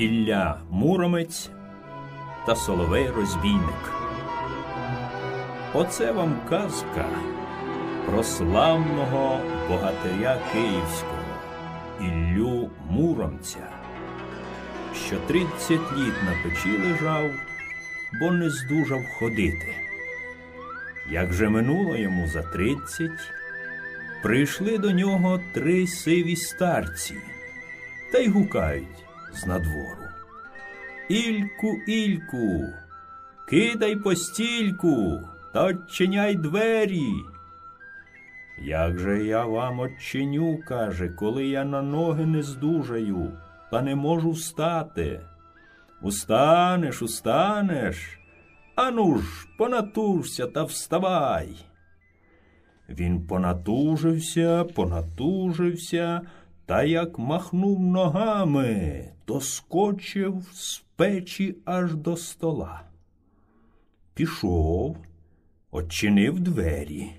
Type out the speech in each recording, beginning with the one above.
Ілля Муромець та Соловей Розбійник. Оце вам казка про славного богатиря Київського Іллю Муромця, що тридцять літ на печі лежав, бо не здужав ходити. Як же минуло йому за тридцять, прийшли до нього три сиві старці та й гукають з надвору. Ільку, Ільку, кидай постільку та odчиняй двері. Як же я вам odчиню, каже, коли я на ноги не здужаю, та не можу встати. Устанеш, устанеш. Ану ж, понатужся та вставай. Він понатужився, понатужився, та як махнув ногами, то скочив з печі аж до стола. Пішов, очинив двері.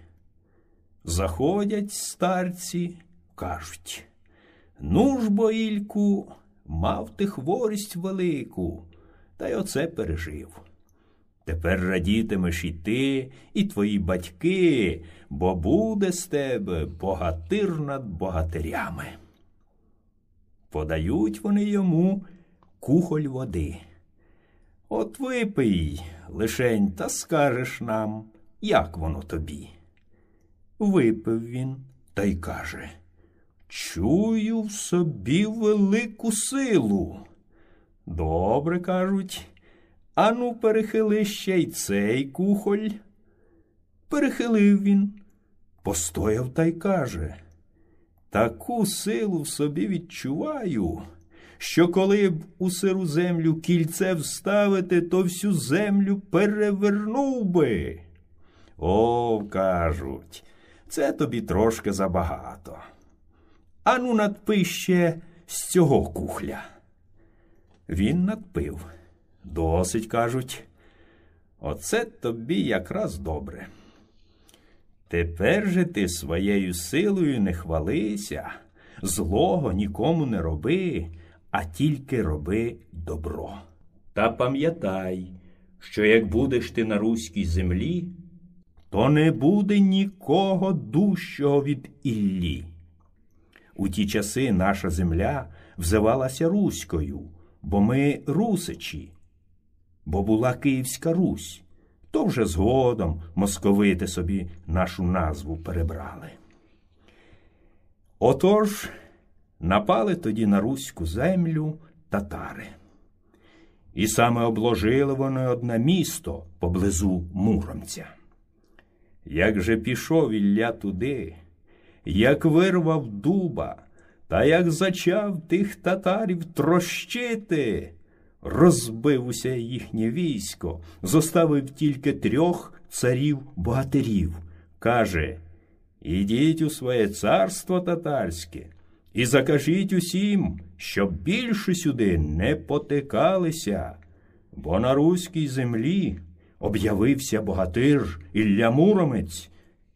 Заходять старці, кажуть Ну ж, бо, мав ти хворість велику, та й оце пережив. Тепер радітимеш і ти, і твої батьки, бо буде з тебе богатир над богатирями. Подають вони йому кухоль води. От випий, лишень, та скажеш нам, як воно тобі. Випив він та й каже Чую в собі велику силу. Добре кажуть, ану, перехили ще й цей кухоль. Перехилив він, постояв та й каже Таку силу в собі відчуваю, що коли б у сиру землю кільце вставити, то всю землю перевернув би. О, кажуть, це тобі трошки забагато. Ану, надпи ще з цього кухля. Він надпив. Досить, кажуть. Оце тобі якраз добре. Тепер же ти своєю силою не хвалися, злого нікому не роби, а тільки роби добро. Та пам'ятай, що як будеш ти на руській землі, то не буде нікого дужчого від Іллі. У ті часи наша земля взивалася Руською, бо ми русичі, бо була Київська Русь то вже згодом московити собі нашу назву перебрали. Отож напали тоді на руську землю татари. І саме обложили вони одне місто поблизу Муромця. Як же пішов Ілля туди, як вирвав дуба, та як зачав тих татарів трощити, розбив усе їхнє військо, зоставив тільки трьох царів богатирів. Каже Ідіть у своє царство татарське і закажіть усім, щоб більше сюди не потикалися, бо на руській землі об'явився богатир Ілля Муромець,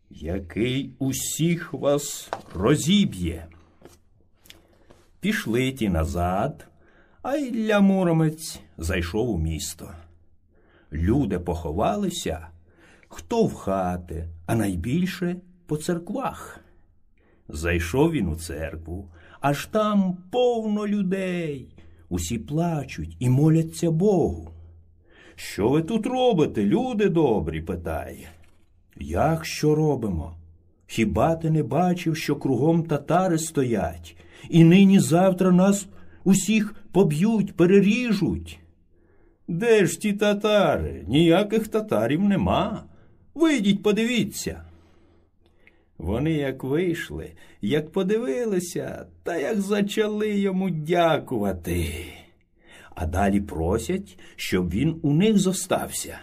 який усіх вас розіб'є. Пішли ті назад. А Ілля Муромець зайшов у місто. Люди поховалися, хто в хати, а найбільше по церквах. Зайшов він у церкву, аж там повно людей. Усі плачуть і моляться Богу. Що ви тут робите, люди добрі? питає. Як що робимо? Хіба ти не бачив, що кругом татари стоять, і нині завтра нас усіх поб'ють, переріжуть. Де ж ті татари? Ніяких татарів нема. Вийдіть, подивіться. Вони як вийшли, як подивилися, та як зачали йому дякувати. А далі просять, щоб він у них зостався.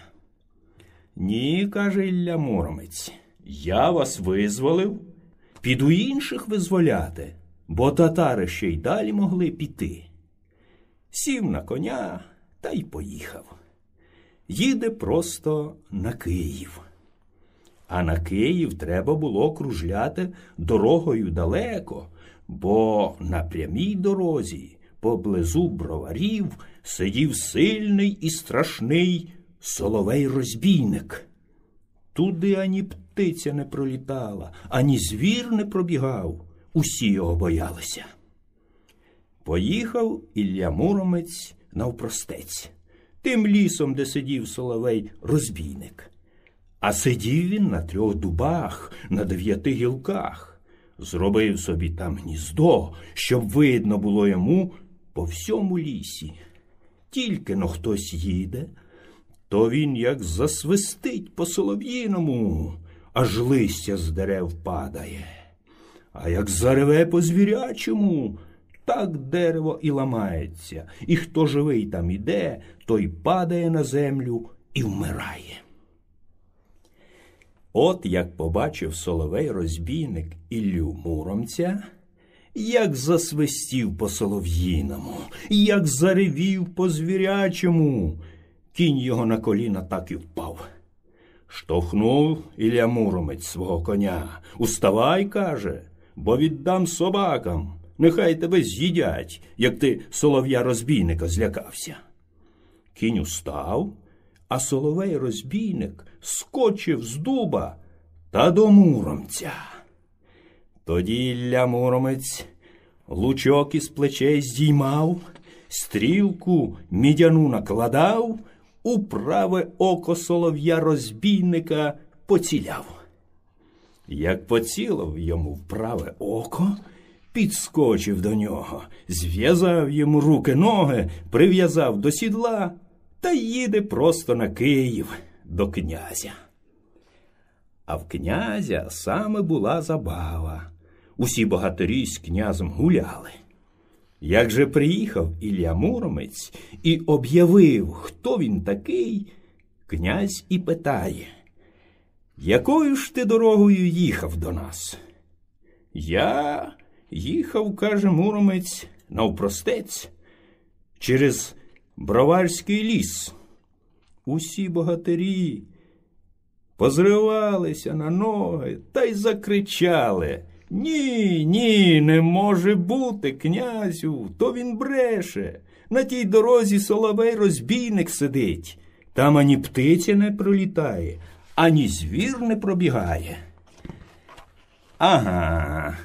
Ні, каже Ілля Муромець, я вас визволив, піду інших визволяти бо татари ще й далі могли піти. Сів на коня та й поїхав. Їде просто на Київ. А на Київ треба було кружляти дорогою далеко, бо на прямій дорозі поблизу броварів сидів сильний і страшний соловей розбійник. Туди ані птиця не пролітала, ані звір не пробігав, усі його боялися. Поїхав Ілля Муромець навпростець, тим лісом, де сидів соловей розбійник. А сидів він на трьох дубах, на дев'яти гілках, зробив собі там гніздо, щоб видно було йому по всьому лісі. Тільки но хтось їде, то він як засвистить по солов'їному, аж листя з дерев падає. А як зареве по звірячому, так дерево і ламається, і хто живий там іде, той падає на землю і вмирає. От як побачив соловей розбійник Іллю Муромця, як засвистів по солов'їному, як заревів по звірячому, кінь його на коліна так і впав. Штовхнув Ілля Муромець свого коня. Уставай, каже, бо віддам собакам. Нехай тебе з'їдять, як ти солов'я розбійника злякався. Кінь устав, а соловей розбійник скочив з дуба та до муромця. Тоді Ілля Муромець лучок із плечей здіймав, стрілку мідяну накладав, у праве око солов'я розбійника поціляв. Як поцілив йому в праве око, підскочив до нього, зв'язав йому руки ноги, прив'язав до сідла та їде просто на Київ до князя. А в князя саме була забава. Усі богатирі з князем гуляли. Як же приїхав Ілля Муромець і об'явив, хто він такий, князь і питає, якою ж ти дорогою їхав до нас? Я їхав, каже Муромець, навпростець, через Броварський ліс. Усі богатирі позривалися на ноги та й закричали. Ні, ні, не може бути, князю, то він бреше. На тій дорозі соловей розбійник сидить. Там ані птиця не пролітає, ані звір не пробігає. Ага,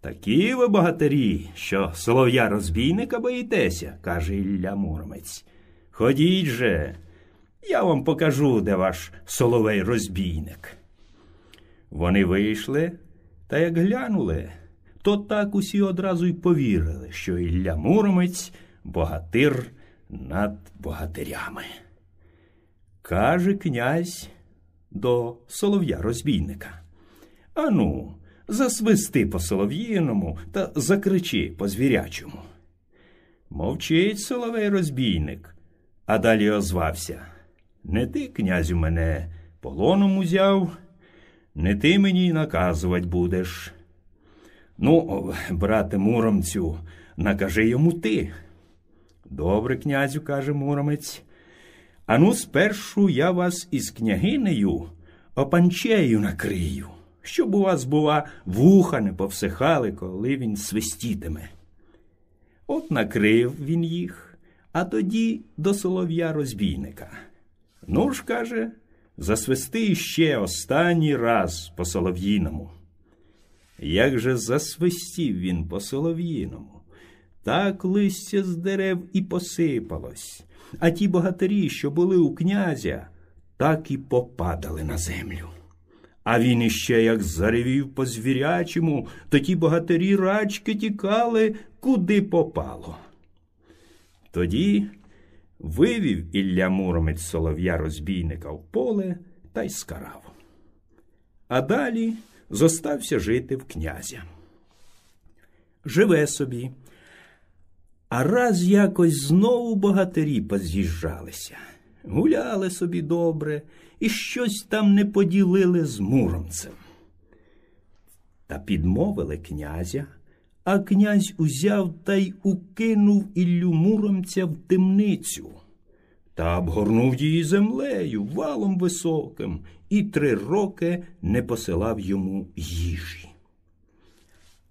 такі ви богатирі, що солов'я розбійника боїтеся, каже Ілля Муромець. Ходіть же, я вам покажу, де ваш соловей розбійник. Вони вийшли. Та як глянули, то так усі одразу й повірили, що Ілля Муромець богатир над богатирями. Каже князь до солов'я розбійника. Ану, засвисти по солов'їному та закричи по звірячому. Мовчить соловей розбійник, а далі озвався. Не ти, князю, мене полоном узяв. Не ти мені наказувати будеш. Ну, брате Муромцю, накажи йому ти. Добре, князю, каже Муромець. Ану, спершу я вас із княгинею опанчею накрию, щоб у вас, бува, вуха не повсихали, коли він свистітиме. От накрив він їх, а тоді до солов'я розбійника. Ну ж, каже, засвисти ще останній раз по солов'їному. Як же засвистів він по солов'їному, так листя з дерев і посипалось, а ті богатирі, що були у князя, так і попадали на землю. А він іще як заревів по звірячому, то ті богатирі рачки тікали, куди попало. Тоді вивів Ілля Муромець солов'я розбійника в поле та й скарав. А далі зостався жити в князя. Живе собі, а раз якось знову богатирі поз'їжджалися, гуляли собі добре і щось там не поділили з муромцем. Та підмовили князя а князь узяв та й укинув Іллю Муромця в темницю та обгорнув її землею валом високим і три роки не посилав йому їжі.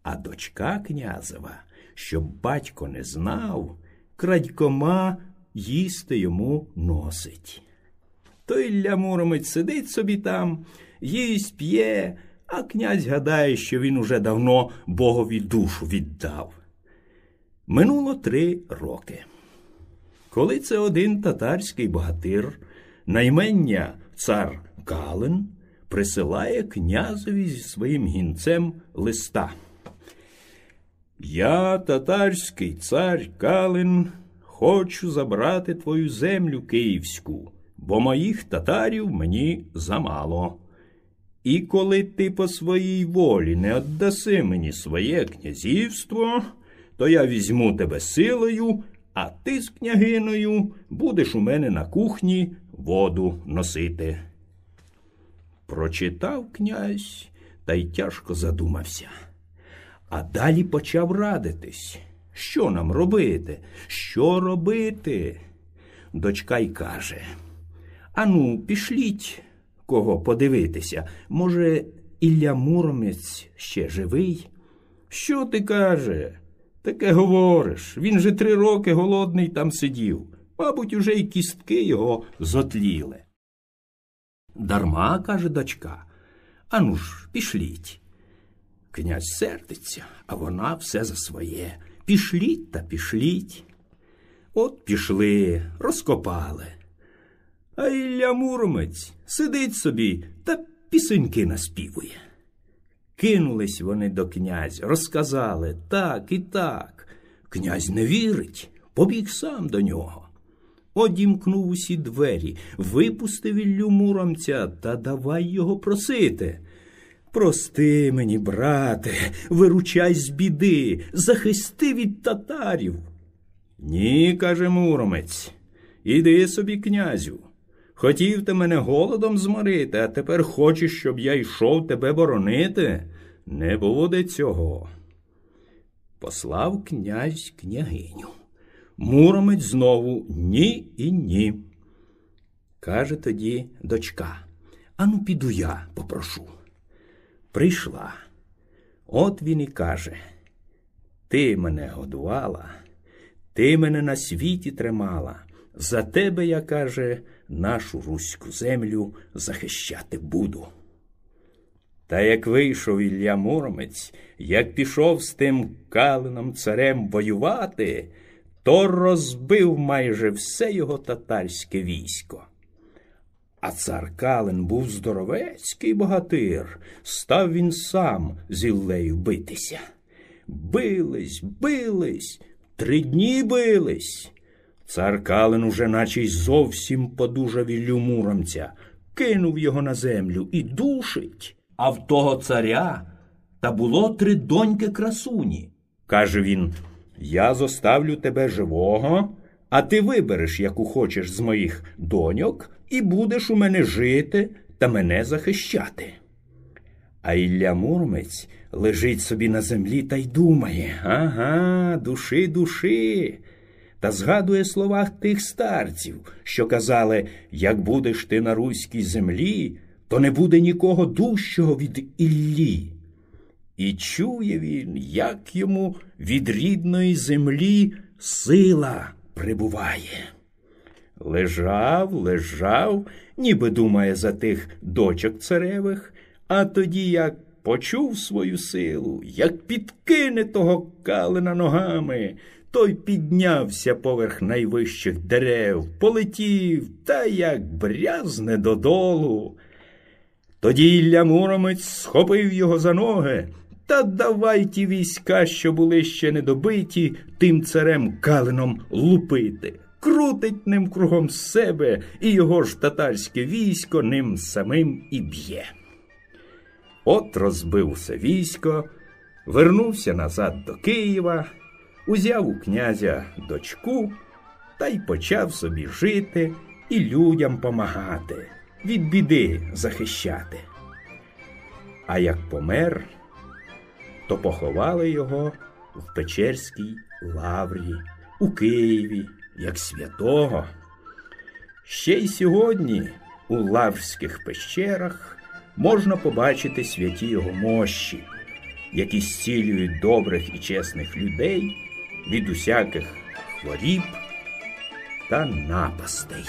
А дочка князева, щоб батько не знав, крадькома їсти йому носить. То Ілля Муромець сидить собі там, їсть п'є, а князь гадає, що він уже давно богові душу віддав. Минуло три роки. Коли це один татарський богатир, наймення цар Калин, присилає князеві зі своїм гінцем листа. Я, татарський цар Калин, хочу забрати твою землю київську, бо моїх татарів мені замало. І коли ти по своїй волі не віддаси мені своє князівство, то я візьму тебе силою, а ти з княгиною будеш у мене на кухні воду носити. Прочитав князь та й тяжко задумався. А далі почав радитись. Що нам робити? Що робити? Дочка й каже Ану, пішліть кого подивитися. Може, Ілля Муромець ще живий? Що ти каже? Таке говориш. Він же три роки голодний там сидів. Мабуть, уже й кістки його зотліли. Дарма, каже дочка. Ану ж, пішліть. Князь сердиться, а вона все за своє. Пішліть та пішліть. От пішли, розкопали. А Ілля Муромець сидить собі та пісеньки наспівує. Кинулись вони до князя, розказали так і так. Князь не вірить, побіг сам до нього. Одімкнув усі двері, випустив Іллю Муромця та давай його просити. Прости мені, брате, виручай з біди, захисти від татарів. Ні, каже Муромець, іди собі, князю. Хотів ти мене голодом зморити, а тепер хочеш, щоб я йшов тебе боронити? Не буде цього. Послав князь княгиню. Муромець знову ні і ні. Каже тоді дочка. Ану, піду я попрошу. Прийшла. От він і каже: Ти мене годувала, ти мене на світі тримала. За тебе, я каже, нашу руську землю захищати буду. Та як вийшов Ілля Муромець, як пішов з тим калином царем воювати, то розбив майже все його татарське військо. А цар Калин був здоровецький богатир, став він сам з Іллею битися. Бились, бились, три дні бились. Цар Калин уже наче й зовсім подужав Іллю Муромця, кинув його на землю і душить. А в того царя та було три доньки красуні. Каже він: Я зоставлю тебе живого, а ти вибереш, яку хочеш з моїх доньок, і будеш у мене жити та мене захищати. А Ілля Муромець лежить собі на землі та й думає ага, души, души. Та згадує словах тих старців, що казали, як будеш ти на руській землі, то не буде нікого дужчого від Іллі. І чує він, як йому від рідної землі сила прибуває. Лежав, лежав, ніби думає за тих дочок царевих, а тоді як почув свою силу, як підкине того калина ногами, той піднявся поверх найвищих дерев, полетів та як брязне додолу. Тоді Ілля Муромець схопив його за ноги та давай ті війська, що були ще недобиті, тим царем калином лупити. Крутить ним кругом себе, і його ж татарське військо ним самим і б'є. От розбився військо, вернувся назад до Києва, узяв у князя дочку та й почав собі жити і людям помагати від біди захищати. А як помер, то поховали його в Печерській лаврі, у Києві, як святого. Ще й сьогодні у лаврських пещерах можна побачити святі його мощі, які зцілюють добрих і чесних людей від усяких хворіб та напастей.